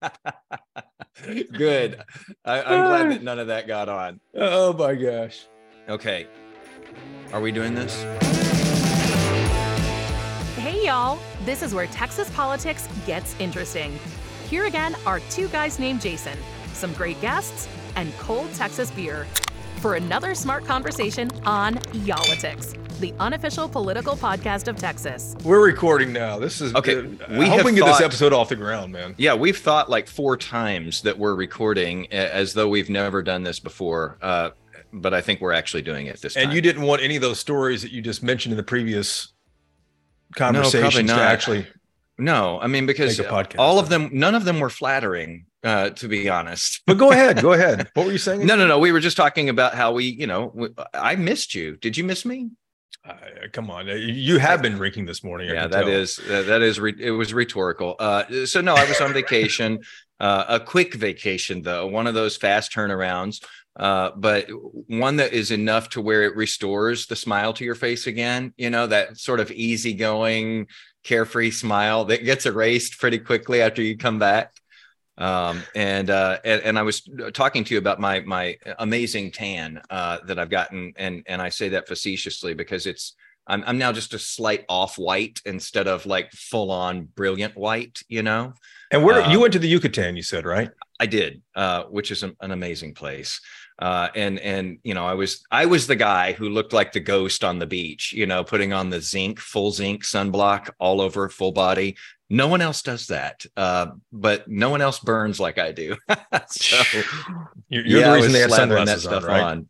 Good. I, I'm glad that none of that got on. Oh my gosh. Okay. Are we doing this? Hey, y'all. This is where Texas politics gets interesting. Here again are two guys named Jason, some great guests, and cold Texas beer for another smart conversation on Y'all-itics, the unofficial political podcast of Texas. We're recording now. This is Okay, uh, we we have hope we can get this episode off the ground, man. Yeah, we've thought like four times that we're recording as though we've never done this before. Uh, but I think we're actually doing it this time. And you didn't want any of those stories that you just mentioned in the previous probably conversations to actually. No, I mean because Make a podcast all of them, none of them were flattering. Uh, to be honest. But go ahead, go ahead. What were you saying? No, no, no. We were just talking about how we, you know, I missed you. Did you miss me? Uh, come on, you have been drinking this morning. I yeah that is that is re- it was rhetorical uh so no i was on vacation uh a quick vacation though one of those fast turnarounds uh but one that is enough to where it restores the smile to your face again you know that sort of easygoing carefree smile that gets erased pretty quickly after you come back um and uh and, and i was talking to you about my my amazing tan uh that i've gotten and and i say that facetiously because it's I'm, I'm now just a slight off white instead of like full on brilliant white, you know? And where Um, you went to the Yucatan? You said right. I did, uh, which is an, an amazing place. Uh, and and you know, I was I was the guy who looked like the ghost on the beach, you know, putting on the zinc, full zinc sunblock all over full body. No one else does that, uh, but no one else burns like I do. so You're, you're yeah, the reason they have slathering that sunglasses on, stuff right? on.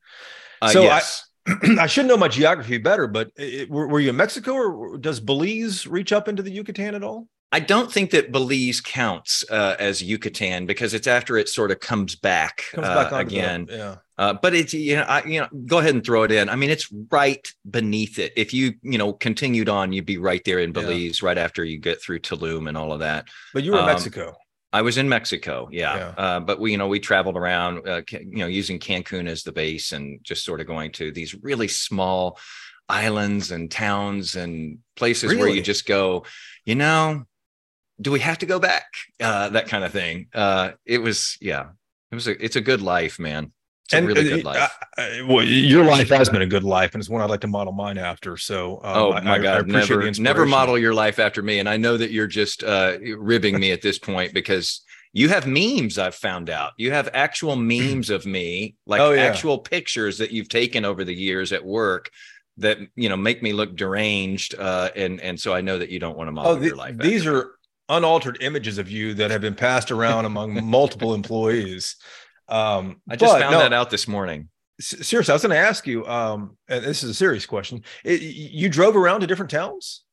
Uh, So I- yes. I should know my geography better, but it, were, were you in Mexico or does Belize reach up into the Yucatan at all? I don't think that Belize counts uh, as Yucatan because it's after it sort of comes back, Comes uh, back the- again. yeah. Uh, but it's you know I, you know go ahead and throw it in. I mean it's right beneath it. If you you know continued on, you'd be right there in Yeah. Belize right after you get through Tulum and all of that. But you were in Um, Mexico. I was in Mexico, yeah. Yeah. Uh, but we, you know, we traveled around, uh, you know, using Cancun as the base and just sort of going to these really small islands and towns and places where you just go, you know, do we have to go back? Uh, that kind of thing. Uh, it was, yeah, it was a, it's a good life, man. It's a really uh, good life. uh, uh, well, your life has been a good life, and it's one I'd like to model mine after. So, um, oh I- my I- I god! never, never model your life after me. And I know that you're just uh, ribbing me at this point because you have memes. I've found out you have actual memes of me, like Oh, yeah. actual pictures that you've taken over the years at work that you know make me look deranged. Uh, and and so I know that you don't want to model Oh, the- your life. these are unaltered images of you that have been passed around among multiple employees. Um, I just found no, that out this morning. Seriously, I was going to ask you, um, and this is a serious question. It, you drove around to different towns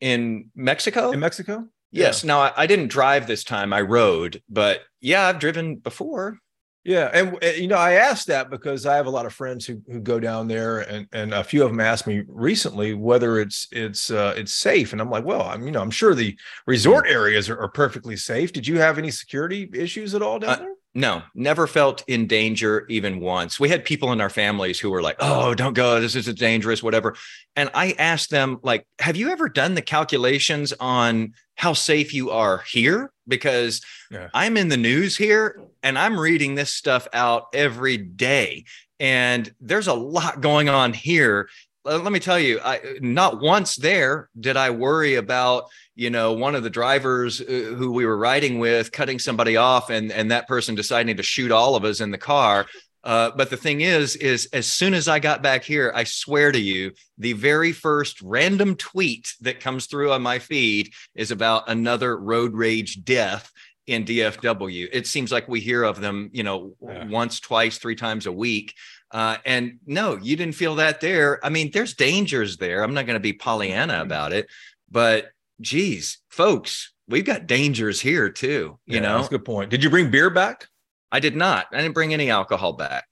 In Mexico, in Mexico? yes. Now I, I didn't drive this time; I rode, but yeah, I've driven before. Yeah, and uh, you know, I asked that because I have a lot of friends who who go down there, and and a few of them asked me recently whether it's it's uh, it's safe, and I'm like, well, I'm you know, I'm sure the resort areas are, are perfectly safe. Did you have any security issues at all down Uh, there? No, never felt in danger even once. We had people in our families who were like, "Oh, don't go. This is dangerous, whatever." And I asked them, like, "Have you ever done the calculations on how safe you are here?" Because Yeah. I'm in the news here and I'm reading this stuff out every day, and there's a lot going on here. Let me tell you, I not once there did I worry about you know one of the drivers uh, who we were riding with cutting somebody off and and that person deciding to shoot all of us in the car. Uh, but the thing is is as soon as i got back here i swear to you the very first random tweet that comes through on my feed is about another road rage death in dfw it seems like we hear of them you know Yeah. once twice three times a week uh, and no you didn't feel that there i mean there's dangers there i'm not going to be pollyanna about it but geez, folks, we've got dangers here too. You Yeah, know, that's a good point. Did you bring beer back? I did not. I didn't bring any alcohol back.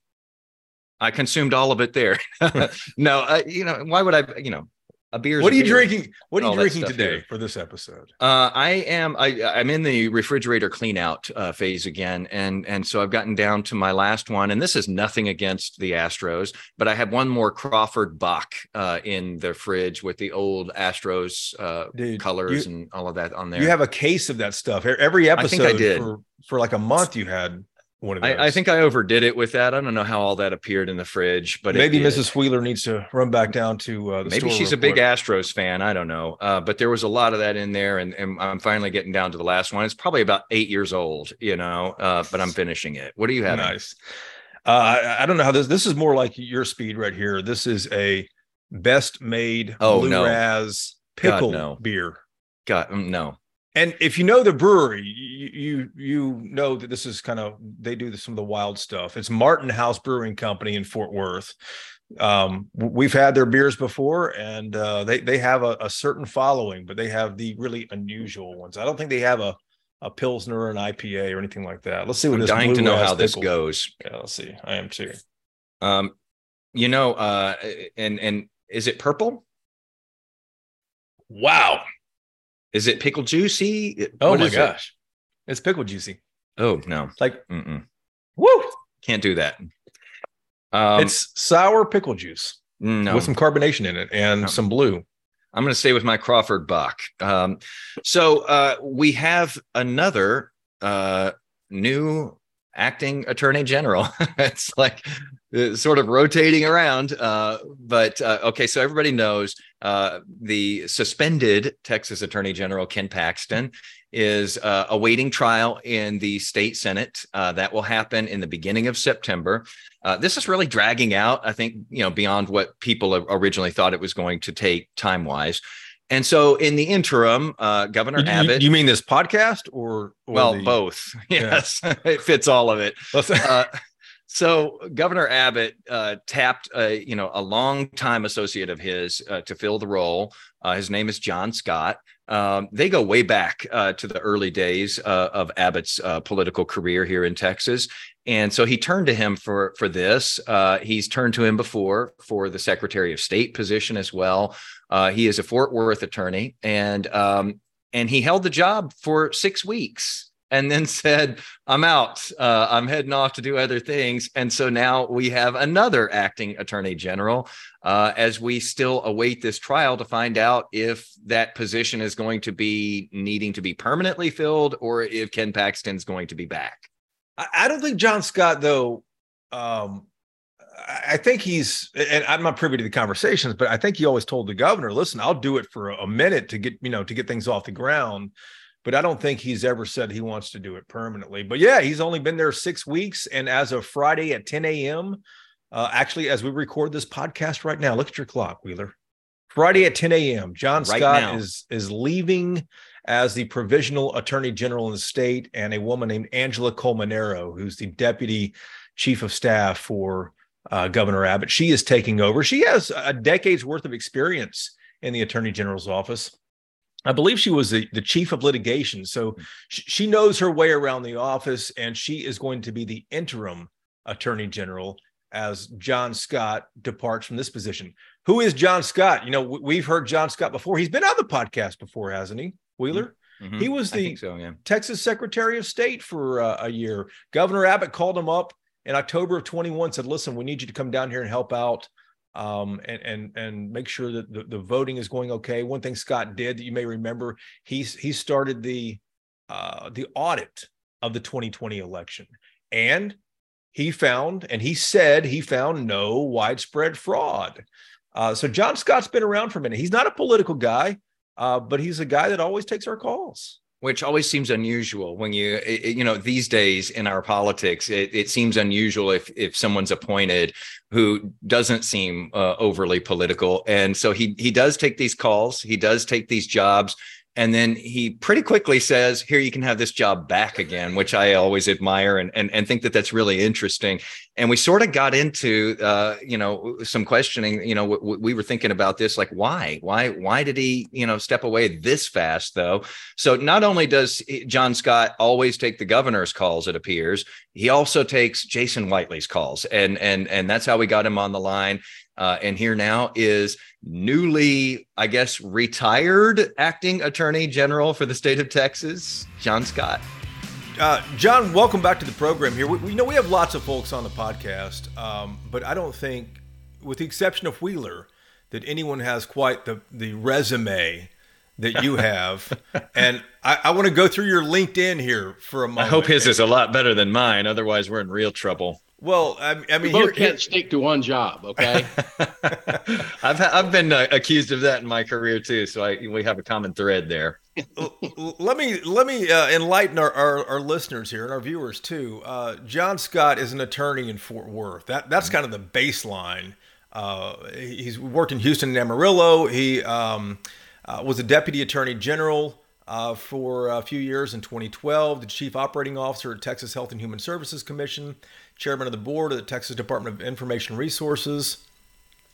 I consumed all of it there. no, uh, you know, why would I? You know, a beer. What are you beer. drinking? What are you drinking today here. for this episode? Uh, I am. I, I'm in the refrigerator clean out uh, phase again, and and so I've gotten down to my last one. And this is nothing against the Astros, but I have one more Crawford Bock uh, in the fridge with the old Astros uh, Dude, colors you- and all of that on there. You have a case of that stuff. Every I episode think I did. for for like a month you had one of those. I, I think I overdid it with that. I don't know how all that appeared in the fridge, but maybe did. Mrs. Wheeler needs to run back down to uh, the Maybe store she's real a big quick. Astros fan. I don't know. Uh, but there was a lot of that in there, and, and I'm finally getting down to the last one. It's probably about eight years old, you know, uh, but I'm finishing it. What do you have? Nice. Uh, I, I don't know how this. This is more like your speed right here. This is a Best Maid Oh, blue no. raz God, pickle no. beer. God, mm, no. And if you know the brewery, you you, you know that this is kind of they do some of the wild stuff. It's Martin House Brewing Company in Fort Worth. Um, we've had their beers before, and uh, they they have a, a certain following, but they have the really unusual ones. I don't think they have a a pilsner or an IPA or anything like that. Let's see what I'm this dying to know how this pickle- goes. Yeah, let's see. I am too. Um, you know, uh, and and is it purple? Wow. Is it pickle juicy? Oh What my is it? gosh. It's pickle juicy. Oh no, Like, Mm-mm. woo. can't do that. Um, it's sour pickle juice no. with some carbonation in it and No. some blue. I'm going to stay with my Crawford Bock. Um, so uh, we have another uh, new acting attorney general. it's like uh, sort of rotating around. Uh, but uh, okay, so everybody knows uh, the suspended Texas Attorney General Ken Paxton is uh, awaiting trial in the state senate. Uh, that will happen in the beginning of September. This is really dragging out. I think you know beyond what people originally thought it was going to take time wise. And so, in the interim, uh, Governor You, Abbott. you mean this podcast or, or well, the- both. Yeah. Yes, it fits all of it. Uh, so Governor Abbott uh, tapped a you know a longtime associate of his uh, to fill the role. Uh, his name is John Scott. Um, they go way back uh, to the early days uh, of Abbott's uh, political career here in Texas, and so he turned to him for for this. Uh, he's turned to him before for the Secretary of State position as well. Uh, he is a Fort Worth attorney, and um, and he held the job for six weeks and then said, I'm out. Uh, I'm heading off to do other things. And so now we have another acting attorney general uh, as we still await this trial to find out if that position is going to be needing to be permanently filled or if Ken Paxton's going to be back. I, I don't think John Scott, though. Um, I I think he's, and I'm not privy to the conversations, but I think he always told the governor, "Listen, I'll do it for a minute to get you know to get things off the ground." But I don't think he's ever said he wants to do it permanently. But yeah, he's only been there six weeks, and as of Friday at 10 a.m., uh, actually, as we record this podcast right now, look at your clock, Wheeler. Friday at 10 a.m. John Right Scott now. is is leaving as the provisional attorney general in the state, and a woman named Angela Colmenero, who's the deputy chief of staff for uh, Governor Abbott. She is taking over. She has a decade's worth of experience in the attorney general's office. I believe she was the, the chief of litigation. So sh- she knows her way around the office, and she is going to be the interim attorney general as John Scott departs from this position. Who is John Scott? You know, we've heard John Scott before. He's been on the podcast before, hasn't he? Wheeler? Mhm. He was the so, yeah. Texas Secretary of State for uh, a year. Governor Abbott called him up in October of 21, said, listen, we need you to come down here and help out um, and, and, and make sure that the, the voting is going okay. One thing Scott did that you may remember, he's, he started the, uh, the audit of the 2020 election. And he found, and he said he found no widespread fraud. Uh, so John Scott's been around for a minute. He's not a political guy, uh, but he's a guy that always takes our calls. which always seems unusual when you it- you know these days in our politics it, it seems unusual if if someone's appointed who doesn't seem uh, overly political. And so he he does take these calls. He does take these jobs and then he pretty quickly says here you can have this job back again which i always admire and and, and think that that's really interesting. And we sort of got into uh, you know some questioning you know w- w- we were thinking about this like why? Why why did he you know step away this fast though? So not only does John Scott always take the governor's calls, it appears, he also takes Jason Whitely's calls, and and and that's how we got him on the line. Uh, and here now is newly, I guess, retired acting attorney general for the state of Texas, John Scott. Uh, John, welcome back to the program here. We, we know we have lots of folks on the podcast, um, but I don't think, with the exception of Wheeler, that anyone has quite the, the resume that you have. and I, I want to go through your LinkedIn here for a moment. I hope his is a lot better than mine. Otherwise, we're in real trouble. Well, I, I mean, we both can't stick to one job. Okay. I've I've been uh, accused of that in my career too, so I, we have a common thread there. let me let me uh, enlighten our, our, our, listeners here and our viewers too. Uh, John Scott is an attorney in Fort Worth. That that's mm-hmm. kind of the baseline. Uh, he's worked in Houston and Amarillo. He um, uh, was a deputy attorney general uh, for a few years in 2012, the chief operating officer at Texas Health and Human Services Commission, chairman of the board of the Texas Department of Information Resources,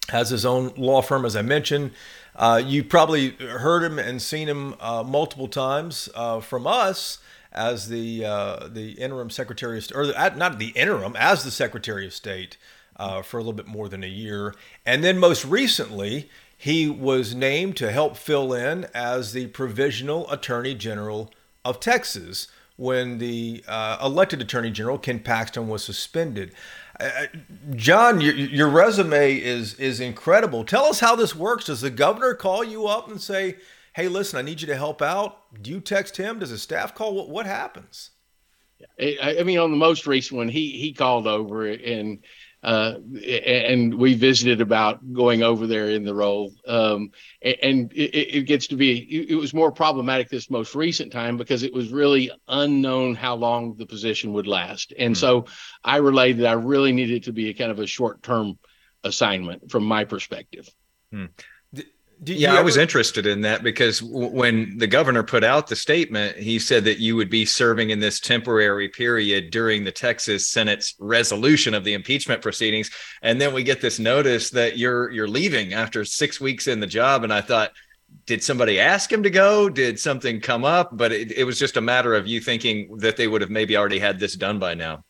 has his own law firm, as I mentioned. Uh, you probably heard him and seen him uh, multiple times uh, from us as the uh, the interim secretary of, state, or not the interim as the secretary of state uh, for a little bit more than a year, and then most recently he was named to help fill in as the provisional attorney general of Texas when the uh, elected attorney general Ken Paxton was suspended. Uh, John, your, your resume is is incredible. Tell us how this works. Does the governor call you up and say, "Hey, listen, I need you to help out"? Do you text him? Does his staff call? What what happens? I, I mean, on the most recent one, he he called over and uh, and we visited about going over there in the role. Um, and it, it, gets to be, it was more problematic this most recent time because it was really unknown how long the position would last. And mm-hmm. so I relayed that I really needed to be a kind of a short term assignment from my perspective. Yeah, ever- I was interested in that because w- when the governor put out the statement, he said that you would be serving in this temporary period during the Texas Senate's resolution of the impeachment proceedings, and then we get this notice that you're you're leaving after six weeks in the job, and I thought. Did somebody ask him to go? Did something come up? But it, it was just a matter of you thinking that they would have maybe already had this done by now.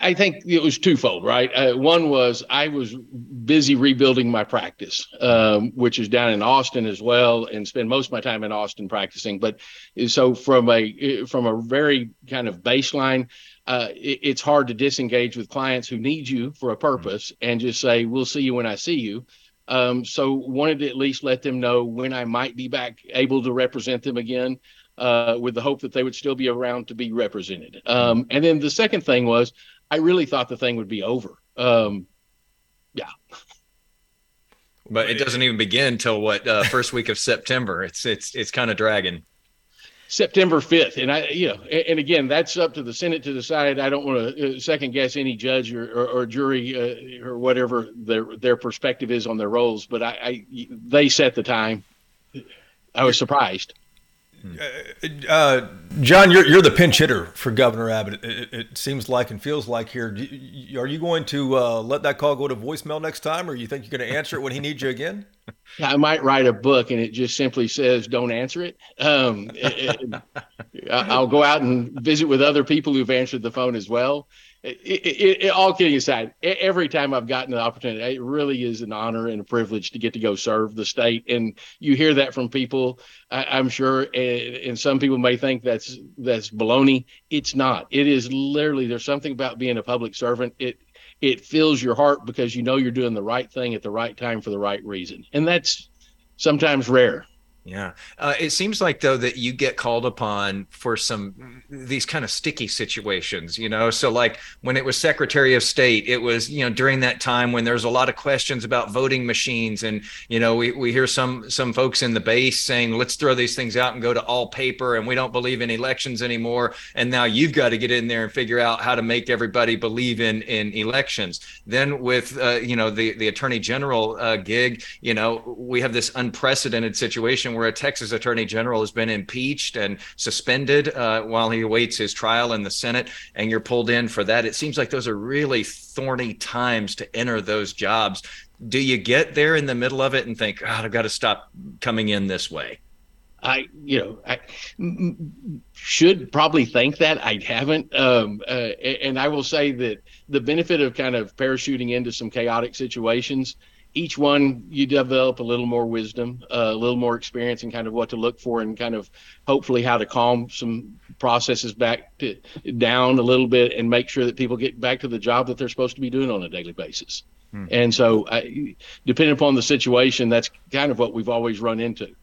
I think it was twofold, right? Uh, one was I was busy rebuilding my practice, um, which is down in Austin as well, and spend most of my time in Austin practicing. But so from a from a very kind of baseline, uh, it, it's hard to disengage with clients who need you for a purpose and just say, "We'll see you when I see you." Um, so wanted to at least let them know when I might be back able to represent them again uh, with the hope that they would still be around to be represented. Um, and then the second thing was, I really thought the thing would be over. Um, yeah. But it doesn't even begin till what uh, first week of September. It's it's it's kind of dragging. September 5th. And I, you know, and again, that's up to the Senate to decide. I don't want to uh, second guess any judge or, or, or jury uh, or whatever their, their perspective is on their roles, but I, I, they set the time. I was surprised. Uh, uh, John, you're you're the pinch hitter for Governor Abbott. It, it, seems like and feels like here. Are you going to uh, let that call go to voicemail next time, or you think you're going to answer it when he needs you again? I might write a book and it just simply says "Don't answer it." Um, it I'll go out and visit with other people who've answered the phone as well, it, it, it, all kidding aside, every time I've gotten the opportunity, it really is an honor and a privilege to get to go serve the state. And you hear that from people, I, am sure, and, and, some people may think that's that's baloney. It's not. It is literally. There's something about being a public servant. It it fills your heart because you know you're doing the right thing at the right time for the right reason, and that's sometimes rare. Yeah. Uh, it seems like, though, that you get called upon for some these kind of sticky situations, you know? So, like when it was Secretary of State, it was, you know, during that time when there's a lot of questions about voting machines. And, you know, we, we hear some some folks in the base saying, let's throw these things out and go to all paper. And we don't believe in elections anymore. And now you've got to get in there and figure out how to make everybody believe in in elections. Then, with, uh, you know, the, the Attorney General uh, gig, you know, we have this unprecedented situation where a Texas attorney general has been impeached and suspended uh, while he awaits his trial in the Senate, and you're pulled in for that. It seems like those are really thorny times to enter those jobs. Do you get there in the middle of it and think, God, I've got to stop coming in this way? I, you know, I should probably think that I haven't. Um, uh, and I will say that the benefit of kind of parachuting into some chaotic situations each one you develop a little more wisdom, uh, a little more experience, and kind of what to look for, and kind of hopefully how to calm some processes back to, down a little bit, and make sure that people get back to the job that they're supposed to be doing on a daily basis. Hmm. And so, I, depending upon the situation, that's kind of what we've always run into.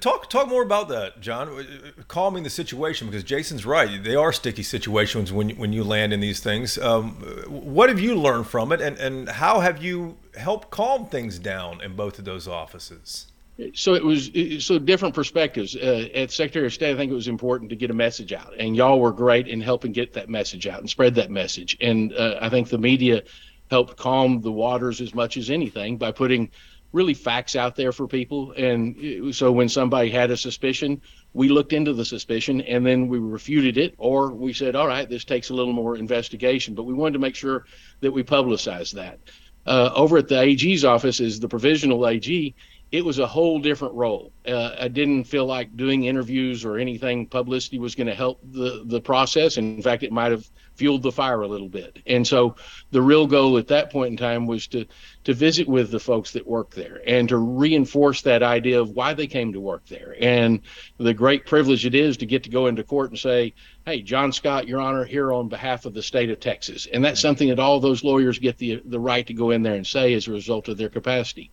Talk talk more about that, John. Calming the situation because Jason's right. They are sticky situations when when you land in these things. Um, what have you learned from it, and and how have you helped calm things down in both of those offices? So it was so different perspectives. Uh, at Secretary of State, I think it was important to get a message out, and y'all were great in helping get that message out and spread that message. And uh, I think the media helped calm the waters as much as anything by putting really facts out there for people. And so when somebody had a suspicion, we looked into the suspicion and then we refuted it, or we said, all right, this takes a little more investigation. But we wanted to make sure that we publicized that. Uh, over at the AG's office is the provisional AG it was a whole different role. Uh, I didn't feel like doing interviews or anything publicity was going to help the the process. In fact, it might have fueled the fire a little bit. And so, the real goal at that point in time was to to visit with the folks that work there and to reinforce that idea of why they came to work there and the great privilege it is to get to go into court and say, "Hey, John Scott, Your Honor, here on behalf of the state of Texas." And that's something that all those lawyers get the the right to go in there and say as a result of their capacity.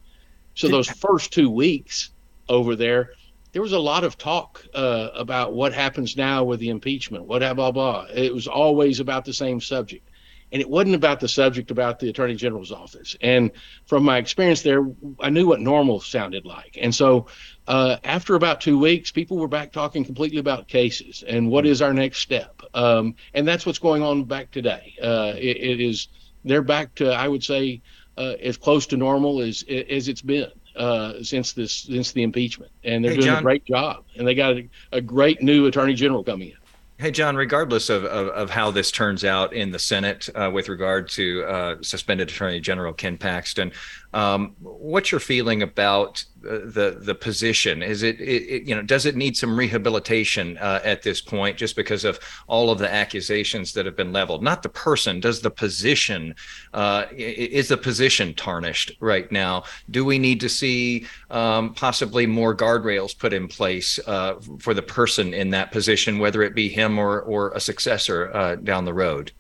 So those first two weeks over there, there was a lot of talk uh, about what happens now with the impeachment, what blah blah. It was always about the same subject, and it wasn't about the subject about the attorney general's office. And from my experience there, I knew what normal sounded like. And so, uh, after about two weeks, people were back talking completely about cases and what is our next step. Um, and that's what's going on back today. Uh, it, it is they're back to I would say uh, as close to normal as as it's been uh, since this since the impeachment, and they're hey, doing John, a great job. And they got a, a, great new attorney general coming in. Hey, John, regardless of, of, of how this turns out in the Senate uh, with regard to uh, suspended Attorney General Ken Paxton, um, what's your feeling about the the position? Is it, it, it, you know does it need some rehabilitation uh, at this point just because of all of the accusations that have been leveled? Not the person. Does the position uh, is the position tarnished right now? Do we need to see um, possibly more guardrails put in place uh, for the person in that position, whether it be him or or a successor uh, down the road?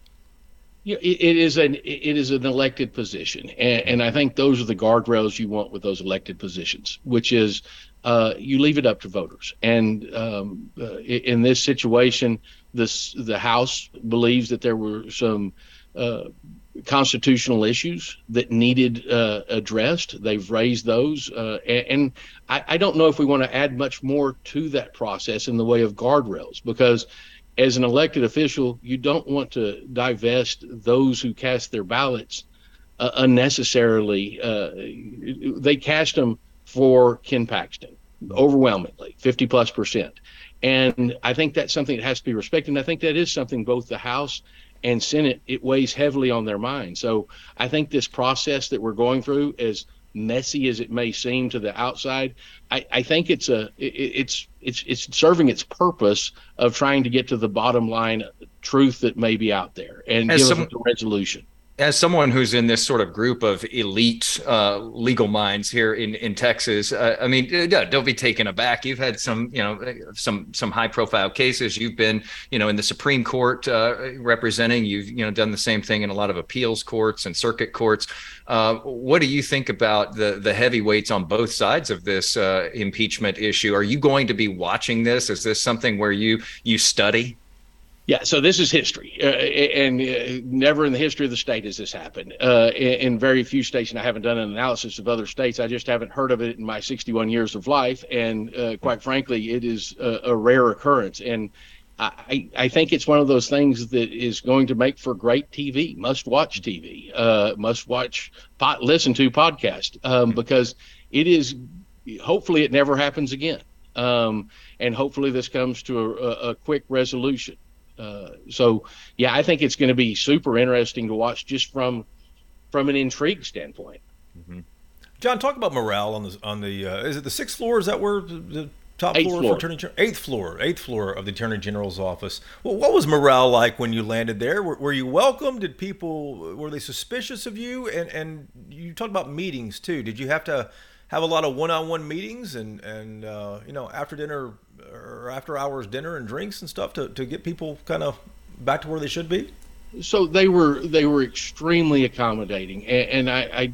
Yeah, it, it is an it is an elected position, and, and, I think those are the guardrails you want with those elected positions, which is uh, you leave it up to voters. And um, uh, in this situation, this the House believes that there were some uh, constitutional issues that needed uh, addressed. They've raised those, uh, and, and I, I don't know if we want to add much more to that process in the way of guardrails because as an elected official, you don't want to divest those who cast their ballots uh, unnecessarily. Uh, they cast them for Ken Paxton overwhelmingly, 50 plus percent. And I think that's something that has to be respected. And I think that is something both the House and Senate, it weighs heavily on their mind. So I think this process that we're going through is messy as it may seem to the outside, I, I think it's a it, it's it's it's serving its purpose of trying to get to the bottom line truth that may be out there and As give some, us a resolution as someone who's in this sort of group of elite uh, legal minds here in in Texas, uh, I mean, uh, don't be taken aback. You've had some, you know, some some high profile cases. You've been, you know, in the Supreme Court uh, representing. You've, you know, done the same thing in a lot of appeals courts and circuit courts. Uh, what do you think about the the heavyweights on both sides of this uh, impeachment issue? Are you going to be watching this? Is this something where you you study? Yeah, so this is history, uh, and uh, never in the history of the state has this happened. Uh, in, in, very few states, and I haven't done an analysis of other states. I just haven't heard of it in my 61 years of life, and uh, quite frankly, it is a, a rare occurrence. And I, I, think it's one of those things that is going to make for great TV, must-watch TV, uh, must-watch, pot, listen to podcast, um, because it is. Hopefully, it never happens again. Um, and hopefully this comes to a, a quick resolution. Uh, so yeah, I think it's going to be super interesting to watch just from from an intrigue standpoint. Mm-hmm. John, talk about morale on the on the uh, is it the sixth floor? Is that where the Top floor, floor. for Attorney Eighth floor, eighth floor of the Attorney General's office. Well, what was morale like when you landed there? Were, were, you welcome? Did people were they suspicious of you? And and you talked about meetings too. Did you have to have a lot of one-on-one meetings and and uh, you know after dinner or after hours dinner and drinks and stuff to, to get people kind of back to where they should be? So they were they were extremely accommodating, and, and I,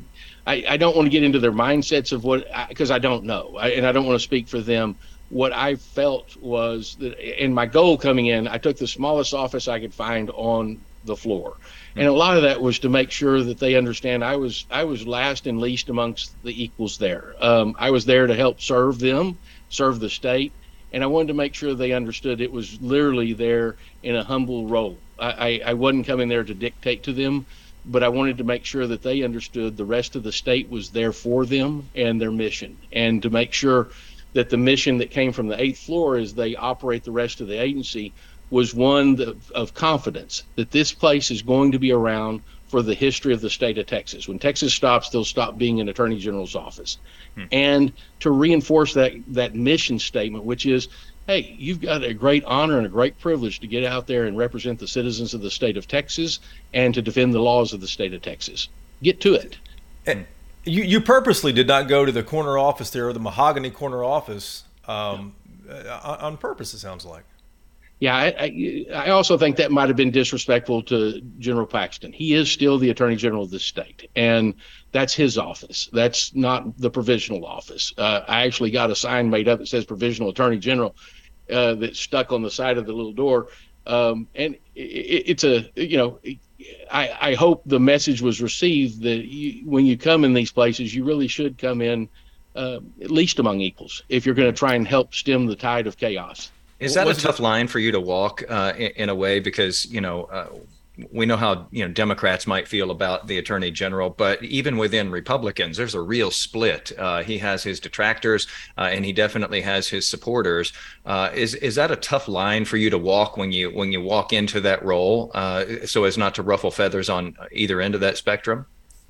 I I, don't want to get into their mindsets of what because I, I, don't know, I, and I don't want to speak for them. What I felt was that, and my goal coming in, I took the smallest office I could find on the floor, and a lot of that was to make sure that they understand I was I was last and least amongst the equals there. Um, I was there to help serve them, serve the state, and I wanted to make sure they understood it was literally there in a humble role. I, I, I wasn't coming there to dictate to them but I wanted to make sure that they understood the rest of the state was there for them and their mission, and to make sure that the mission that came from the eighth floor as they operate the rest of the agency was one of, of confidence that this place is going to be around for the history of the state of Texas. When Texas stops, they'll stop being an attorney general's office. Hmm. And to reinforce that that mission statement, which is hey, you've got a great honor and a great privilege to get out there and represent the citizens of the state of Texas and to defend the laws of the state of Texas. Get to it. And you, you purposely did not go to the corner office there, or the mahogany corner office, um, uh, on purpose, it sounds like. Yeah, I, I, also think that might have been disrespectful to General Paxton. He is still the Attorney General of the state, and that's his office. That's not the provisional office. Uh, I actually got a sign made up that says Provisional Attorney General uh, that's stuck on the side of the little door. Um, and it, it's a, you know, I, I hope the message was received that you, when you come in these places, you really should come in uh, at least among equals if you're going to try and help stem the tide of chaos. Is that a tough line for you to walk uh, in, in, a way? Because, you know, uh, we know how you know Democrats might feel about the attorney general, but even within Republicans, there's a real split. Uh, he has his detractors, uh, and he definitely has his supporters. Uh, is is that a tough line for you to walk when you when you walk into that role, uh, so as not to ruffle feathers on either end of that spectrum?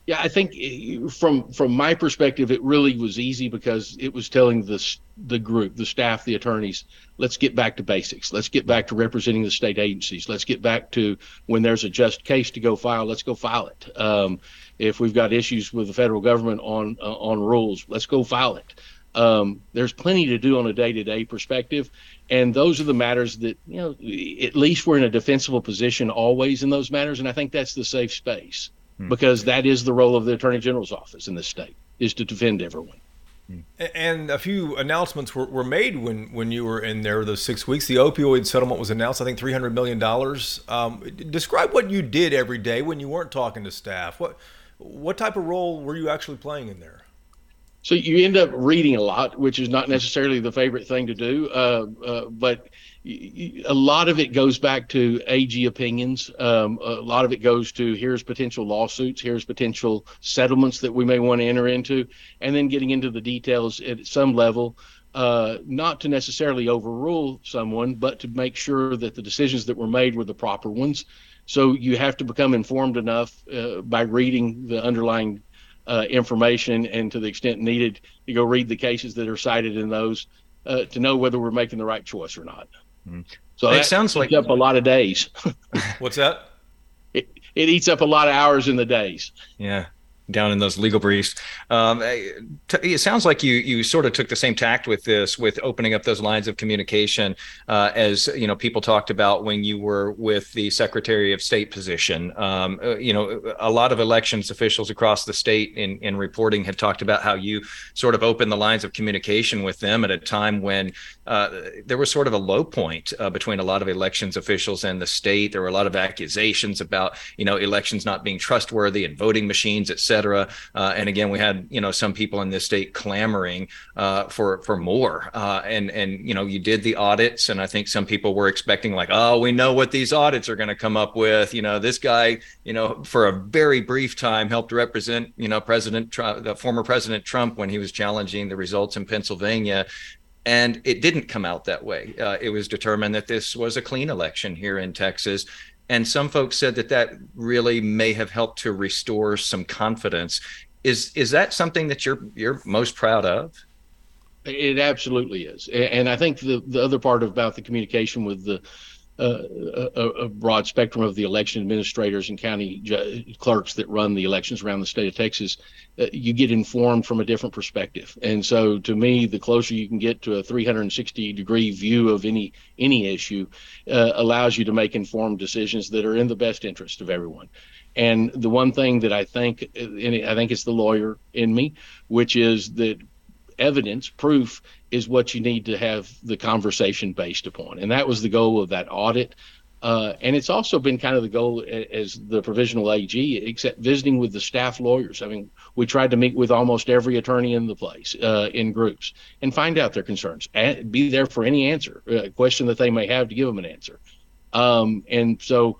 Yeah, I think eh, from from my perspective, it really was easy because it was telling the the group, the staff, the attorneys, let's get back to basics. Let's get back to representing the state agencies. Let's get back to when there's a just case to go file, let's go file it. Um, if we've got issues with the federal government on uh, on rules, let's go file it. Um, there's plenty to do on a day-to-day perspective, and those are the matters that you know. At least we're in a defensible position always in those matters, and I think that's the safe space. Hmm. because that is the role of the attorney general's office in this state is to defend everyone. Hmm. And a few announcements were, were made when, when you were in there those six weeks. The opioid settlement was announced, I think $300 million. Um, describe what you did every day when you weren't talking to staff. What, what type of role were you actually playing in there? So you end up reading a lot, which is not necessarily the favorite thing to do, uh, uh, but a lot of it goes back to AG opinions. Um, a lot of it goes to here's potential lawsuits, here's potential settlements that we may want to enter into, and then getting into the details at some level. Uh, not to necessarily overrule someone, but to make sure that the decisions that were made were the proper ones. So you have to become informed enough uh, by reading the underlying uh, information and to the extent needed to go read the cases that are cited in those uh, to know whether we're making the right choice or not. Mm-hmm. So it sounds like up a lot of days. What's that? It, it eats up a lot of hours in the days. Yeah down in those legal briefs. Um, it sounds like you you sort of took the same tact with this, with opening up those lines of communication, uh, as you know people talked about when you were with the Secretary of State position. Um, uh, you know, a lot of elections officials across the state in in reporting had talked about how you sort of opened the lines of communication with them at a time when uh, there was sort of a low point uh, between a lot of elections officials and the state. There were a lot of accusations about you know elections not being trustworthy and voting machines, et cetera cetera. Uh, and again, we had you know some people in this state clamoring uh, for for more. Uh, and and you know you did the audits, and I think some people were expecting like, oh, we know what these audits are going to come up with. You know, this guy, you know, for a very brief time helped represent you know President Trump, the former President Trump when he was challenging the results in Pennsylvania and it didn't come out that way. Uh, it was determined that this was a clean election here in Texas, and some folks said that that really may have helped to restore some confidence. Is is that something that you're you're most proud of? It absolutely is, and I think the the other part about the communication with the uh, a, a, broad spectrum of the election administrators and county ju- clerks that run the elections around the state of Texas, uh, you get informed from a different perspective. And so, to me, the closer you can get to a 360 degree view of any any issue, uh, allows you to make informed decisions that are in the best interest of everyone. And the one thing that I think, and I think it's the lawyer in me, which is that evidence, proof, is what you need to have the conversation based upon. And that was the goal of that audit. Uh, and it's also been kind of the goal as the provisional AG, except visiting with the staff lawyers. I mean, we tried to meet with almost every attorney in the place uh, in groups and find out their concerns, and be there for any answer, uh, question that they may have to give them an answer. Um, and so,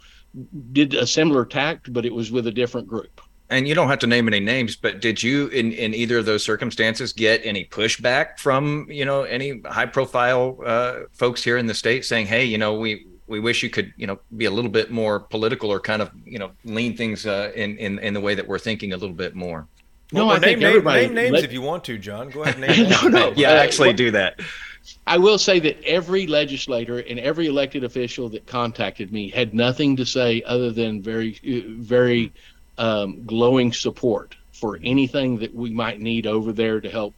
did a similar tact, but it was with a different group and you don't have to name any names, but did you in in either of those circumstances get any pushback from you know any high profile uh, folks here in the state saying, hey, you know, we we wish you could you know be a little bit more political or kind of you know lean things uh, in in in the way that we're thinking a little bit more. No, well, I name, think everybody name, names let, if you want to, John. Go ahead. And name no, no. Yeah, uh, actually, do that. I will say that every legislator and every elected official that contacted me had nothing to say other than very, uh, very um, glowing support for anything that we might need over there to help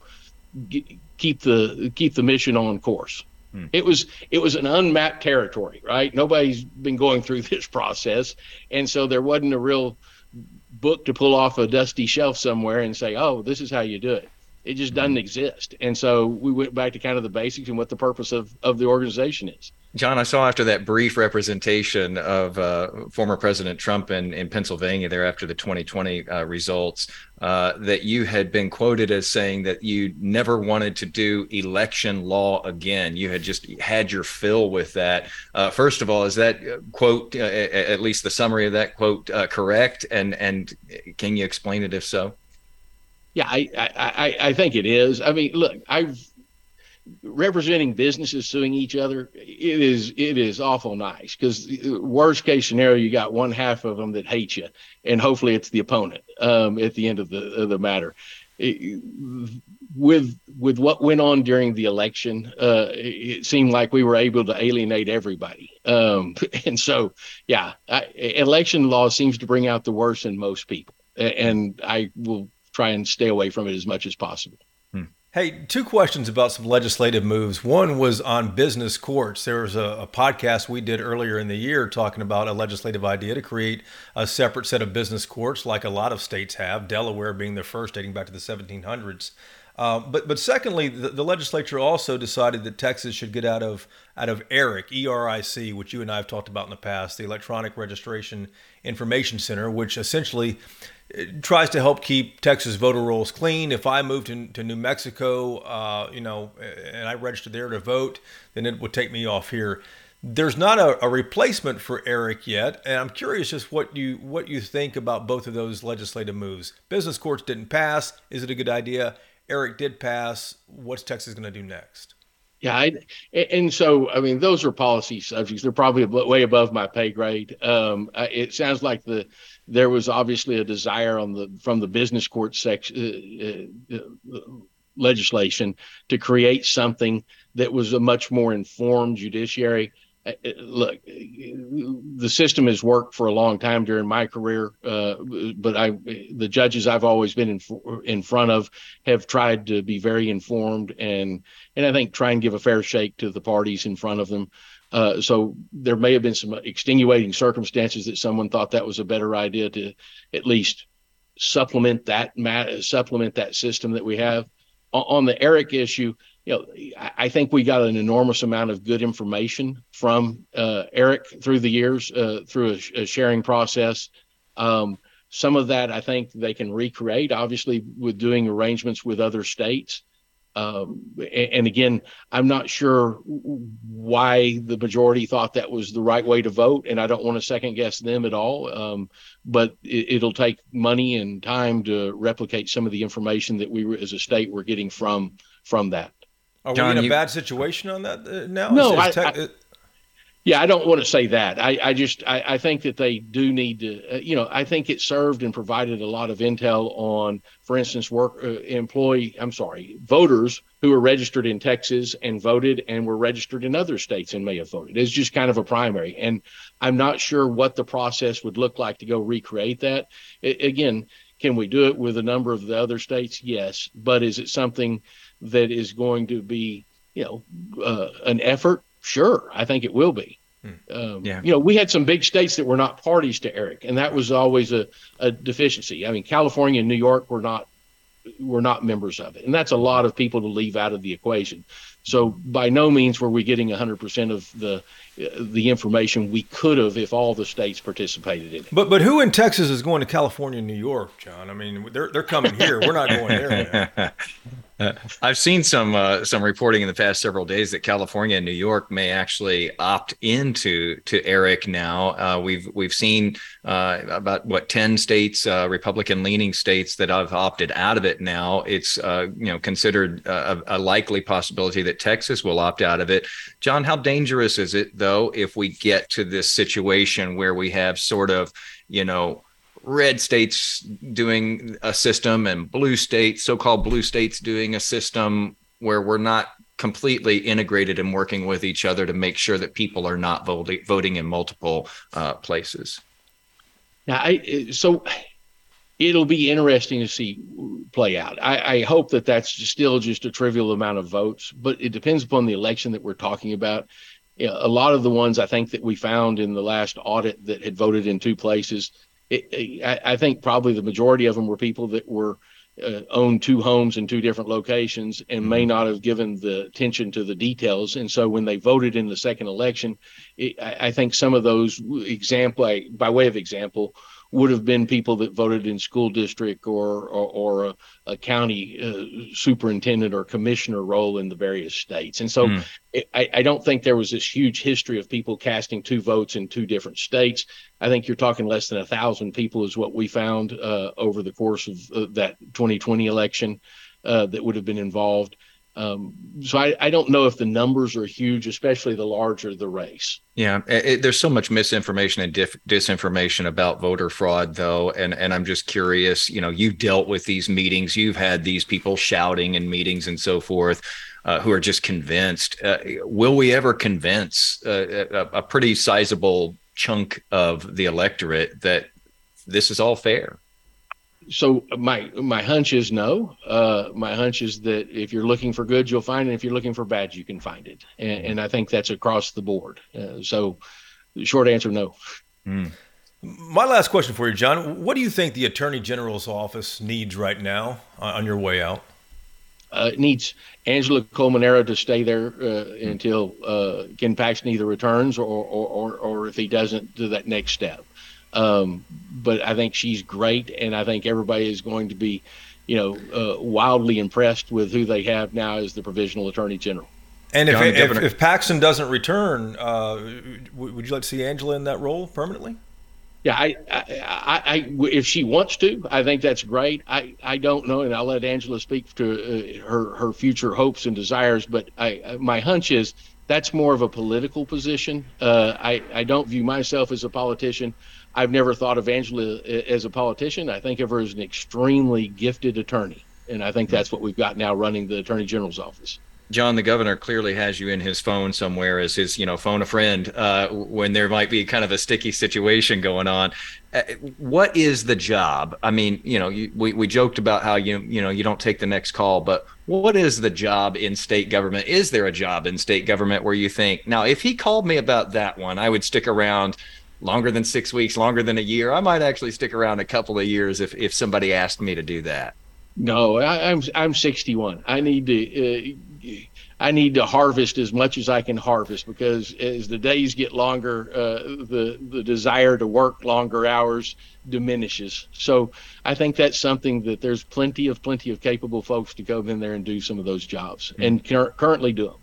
get, keep the keep the mission on course. Hmm. It was it was an unmapped territory, right? Nobody's been going through this process, and so there wasn't a real book to pull off a dusty shelf somewhere and say, "Oh, this is how you do it." It just doesn't hmm. exist, and so we went back to kind of the basics and what the purpose of of the organization is. John, I saw after that brief representation of uh, former President Trump in, in Pennsylvania there after the 2020 uh, results uh, that you had been quoted as saying that you never wanted to do election law again. You had just had your fill with that. Uh, first of all, is that uh, quote, uh, at least the summary of that quote, correct? And and can you explain it if so? Yeah, I, I, I think it is. I mean, look, I've representing businesses suing each other it is it is awful nice because worst case scenario you got one half of them that hate you and hopefully it's the opponent um, at the end of the of the matter. It, with with what went on during the election uh, it seemed like we were able to alienate everybody um, and so yeah I, election law seems to bring out the worst in most people and i will try and stay away from it as much as possible Hey, two questions about some legislative moves. One was on business courts. There was a, a, podcast we did earlier in the year talking about a legislative idea to create a separate set of business courts, like a lot of states have, Delaware being the first, dating back to the 1700s. Uh, but but secondly, the, the, legislature also decided that Texas should get out of out of ERIC, E-R-I-C, which you and I have talked about in the past, the Electronic Registration Information Center, which essentially tries to help keep Texas voter rolls clean. If I moved to, to New Mexico, uh, you know, and I registered there to vote, then it would take me off here. There's not a, a, replacement for ERIC yet, and I'm curious just what you what you think about both of those legislative moves. Business courts didn't pass. Is it a good idea? ERIC did pass. What's Texas going to do next? Yeah, I, and so I mean those are policy subjects. They're probably way above my pay grade. Um, it sounds like the there was obviously a desire on the from the business court section uh, uh, legislation to create something that was a much more informed judiciary. Uh, uh, look, the system has worked for a long time during my career, uh, but I, the judges I've always been in in front of have tried to be very informed and and I think try and give a fair shake to the parties in front of them. Uh, so there may have been some extenuating circumstances that someone thought that was a better idea to at least supplement that supplement that system that we have. On the ERIC issue, you know, I think we got an enormous amount of good information from uh, ERIC through the years uh, through a, a, sharing process. Um, some of that I think they can recreate, obviously, with doing arrangements with other states. Um, and again, I'm not sure why the majority thought that was the right way to vote, and I don't want to second guess them at all. Um, but it, will take money and time to replicate some of the information that we, as a state, were getting from from that. Are John, we in a you, bad situation on that uh, now? No, I, I, Yeah, I don't want to say that. I, I just I, I, think that they do need to. Uh, you know, I think it served and provided a lot of intel on, for instance, work uh, employee. I'm sorry, voters who were registered in Texas and voted and were registered in other states and may have voted. It's just kind of a primary, and I'm not sure what the process would look like to go recreate that. I, again, can we do it with a number of the other states? Yes, but is it something that is going to be, you know, uh, an effort? Sure, I think it will be. Hmm. Um, yeah. You know, we had some big states that were not parties to ERIC, and that was always a, a deficiency. I mean, California and New York were not were not members of it, and that's a lot of people to leave out of the equation. So by no means were we getting 100% of the the information we could have if all the states participated in it. But but who in Texas is going to California and New York, John? I mean, they're they're coming here. We're not going there. I've seen some uh, some reporting in the past several days that California and New York may actually opt into to ERIC now. Uh, we've we've seen uh, about what ten states, uh, Republican leaning states, that have opted out of it now. It's uh, you know considered a, a, likely possibility that Texas will opt out of it. John, how dangerous is it though if we get to this situation where we have sort of you know red states doing a system and blue states, so-called blue states doing a system where we're not completely integrated and working with each other to make sure that people are not voting voting in multiple uh, places. Now, I, so it'll be interesting to see play out. I, I, hope that that's still just a trivial amount of votes, but it depends upon the election that we're talking about. A lot of the ones I think that we found in the last audit that had voted in two places it, I, I, think probably the majority of them were people that were uh, owned two homes in two different locations and may mm-hmm. not have given the attention to the details. And so when they voted in the second election, it, I, I, think some of those example, by way of example, would have been people that voted in school district or or, or a, a, county uh, superintendent or commissioner role in the various states. And so mm. it, I, I, don't think there was this huge history of people casting two votes in two different states. I think you're talking less than a thousand people is what we found uh, over the course of uh, that 2020 election uh, that would have been involved. Um, so I, I, don't know if the numbers are huge, especially the larger the race. Yeah, it, there's so much misinformation and dif- disinformation about voter fraud, though, and and I'm just curious. You know, you've dealt with these meetings, you've had these people shouting in meetings and so forth, uh, who are just convinced. Uh, will we ever convince uh, a, a pretty sizable chunk of the electorate that this is all fair? So my my hunch is no. Uh, my hunch is that if you're looking for good, you'll find it. If you're looking for bad, you can find it. And, and I think that's across the board. Uh, so, the short answer, no. Mm. My last question for you, John. What do you think the Attorney General's office needs right now on your way out? Uh, it needs Angela Colmenero to stay there uh, until uh, Ken Paxton either returns or, or, or, or if he doesn't, to that next step. Um, but I think she's great, and I think everybody is going to be, you know, uh, wildly impressed with who they have now as the provisional attorney general. And if, if, if, Paxton doesn't return, uh, would you like to see Angela in that role permanently? Yeah, I, I, I, I, if she wants to, I think that's great. I, I don't know, and I'll let Angela speak to uh, her her future hopes and desires. But I, my hunch is that's more of a political position. Uh, I, I don't view myself as a politician. I've never thought of Angela as a politician. I think of her as an extremely gifted attorney. And I think that's what we've got now running the attorney general's office. John, the governor clearly has you in his phone somewhere as his, you know, phone a friend uh, when there might be kind of a sticky situation going on. Uh, what is the job? I mean, you know, you, we, we joked about how you, you know, you don't take the next call, but what is the job in state government? Is there a job in state government where you think, now, if he called me about that one, I would stick around longer than six weeks, longer than a year. I might actually stick around a couple of years if if somebody asked me to do that. No, I, am I'm, I'm 61. I need to. Uh, I need to harvest as much as I can harvest because as the days get longer, uh, the the desire to work longer hours diminishes. So I think that's something that there's plenty of plenty of capable folks to go in there and do some of those jobs mm-hmm. and cur- currently do them.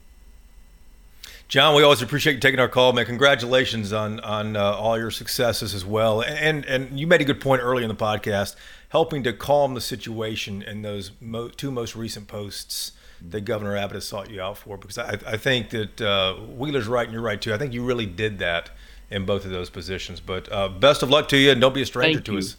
John, we always appreciate you taking our call, man. Congratulations on on uh, all your successes as well. And and you made a good point early in the podcast, helping to calm the situation in those mo- two most recent posts that Governor Abbott has sought you out for because I, I think that uh, Wheeler's right and you're right too. I think you really did that in both of those positions. But uh, best of luck to you and don't be a stranger Thank to you. us.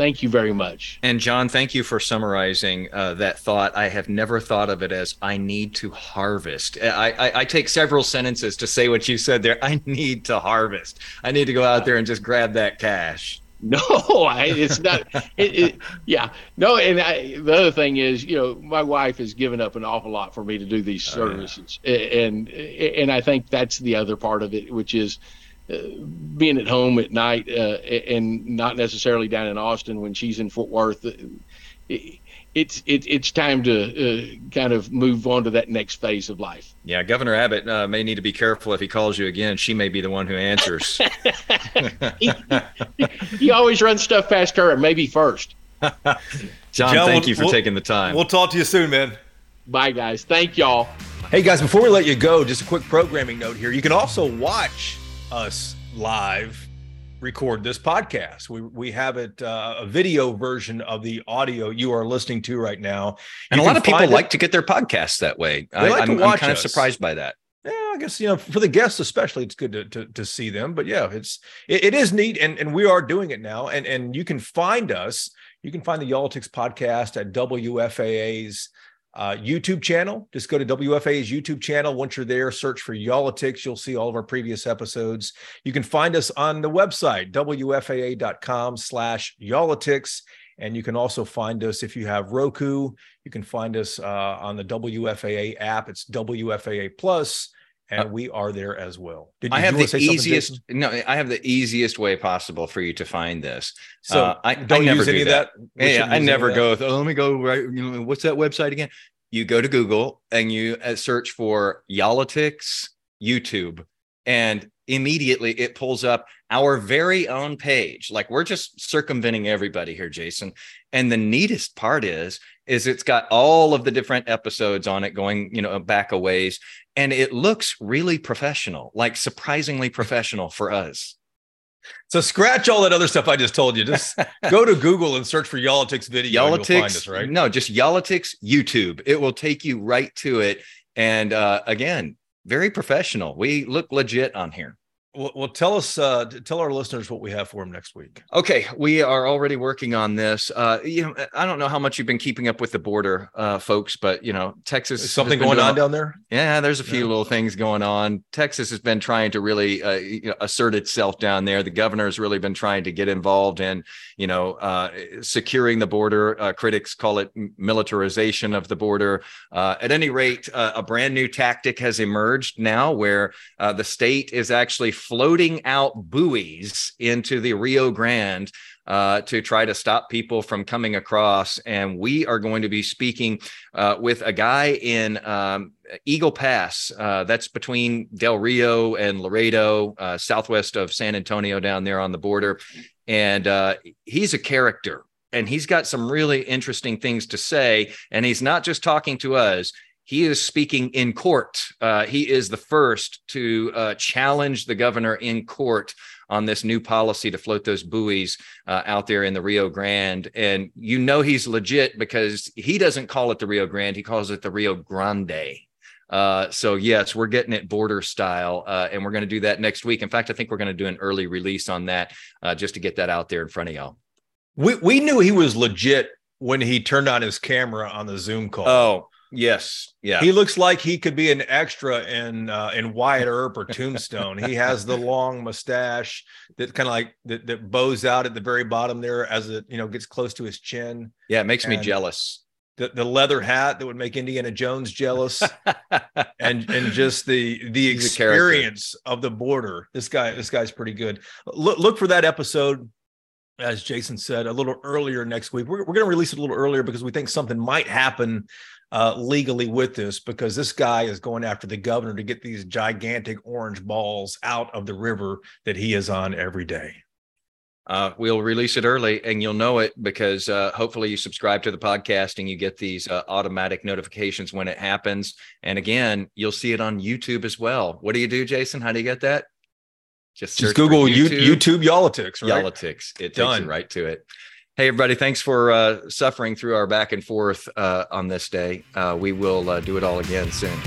Thank you very much. And John, thank you for summarizing uh, that thought. I have never thought of it as I need to harvest. I, I, I take several sentences to say what you said there. I need to harvest. I need to go out there and just grab that cash. No, I, it's not. It, it, yeah, no. And I, the other thing is, you know, my wife has given up an awful lot for me to do these Oh, yeah. services, and and I think that's the other part of it, which is uh, being at home at night uh, and not necessarily down in Austin when she's in Fort Worth. Uh, It, it's it, it's time to uh, kind of move on to that next phase of life. Yeah, Governor Abbott uh, may need to be careful if he calls you again. She may be the one who answers. he, he always runs stuff past her, maybe first. John, John, thank we'll- you for we'll- taking the time. We'll talk to you soon, man. Bye, guys. Thank y'all. Hey guys, before we let you go, just a quick programming note here. You can also watch us live record this podcast. We we have it uh, a video version of the audio you are listening to right now. and You a lot of people it- like to get their podcasts that way. I, like to I'm, kind of surprised by that. Yeah, I guess you know for the guests especially, it's good to to, to see them. But yeah, it's it, it is neat, and and we are doing it now. And and you can find us. You can find the Y'all-itics podcast at WFAA's uh, YouTube channel. Just go to WFAA's YouTube channel. Once you're there, search for Y'all-itics. You'll see all of our previous episodes. You can find us on the website WFAA.com slash Y'all-itics. And you can also find us if you have Roku. You can find us uh, on the WFAA app. It's WFAA Plus, and we are there as well. Did, I have you the wanna say something, easiest. No, I have the easiest way possible for you to find this. So Uh, I- I don't never use do any of that. We Yeah, I never go. With, oh, let me go right. You know, what's that website again? You go to Google and you uh, search for Y'all-itics YouTube, and immediately it pulls up our very own page. Like we're just circumventing everybody here, Jason. And the neatest part is, is it's got all of the different episodes on it going, you know, back a ways, and it looks really professional, like surprisingly professional for us. So scratch all that other stuff I just told you. Just go to Google and search for Y'all-itics video. and You'll find Y'all-itics, us, right? No, just Y'all-itics YouTube. It will take you right to it. And uh, again, very professional. We look legit on here. Well, well tell us, uh, tell our listeners what we have for them next week. Okay, we are already working on this. Uh, you know, I don't know how much you've been keeping up with the border, uh, folks, but you know, Texas. Is something going on a- down there? Yeah, there's a few Yeah. little things going on. Texas has been trying to really uh, you know, assert itself down there. The governor has really been trying to get involved in, you know, uh, securing the border. Uh, critics call it militarization of the border. Uh, at any rate, uh, a brand new tactic has emerged now, where uh, the state is actually floating out buoys into the Rio Grande. Uh, to try to stop people from coming across. And we are going to be speaking uh, with a guy in um, Eagle Pass. Uh, that's between Del Rio and Laredo, uh, southwest of San Antonio, down there on the border. And uh, he's a character, and he's got some really interesting things to say. And he's not just talking to us. He is speaking in court. Uh, he is the first to uh, challenge the governor in court on this new policy to float those buoys uh, out there in the Rio Grande. And you know he's legit because he doesn't call it the Rio Grande, he calls it the Rio Grande. Uh, so yes, we're getting it border style, uh, and we're going to do that next week. In fact, I think we're going to do an early release on that uh, just to get that out there in front of y'all. We we knew he was legit when he turned on his camera on the Zoom call. Oh yes, yeah. He looks like he could be an extra in uh, in Wyatt Earp or Tombstone. he has the long mustache that kind of like that, that bows out at the very bottom there as it you know gets close to his chin. yeah, it makes me jealous. The, the leather hat that would make Indiana Jones jealous, and and just the the He's experience of the border. This guy this guy's pretty good. Look look for that episode. As Jason said a little earlier next week, we're, we're going to release it a little earlier because we think something might happen uh, legally with this because this guy is going after the governor to get these gigantic orange balls out of the river that he is on every day. Uh, we'll release it early and you'll know it because uh, hopefully you subscribe to the podcast and you get these uh, automatic notifications when it happens. And again, you'll see it on YouTube as well. What do you do, Jason? How do you get that? Just for Google YouTube, YouTube Y'all-itics, right? Y'all-itics. It takes you right to it. Hey, everybody, thanks for uh, suffering through our back and forth uh, on this day. Uh, we will uh, do it all again soon.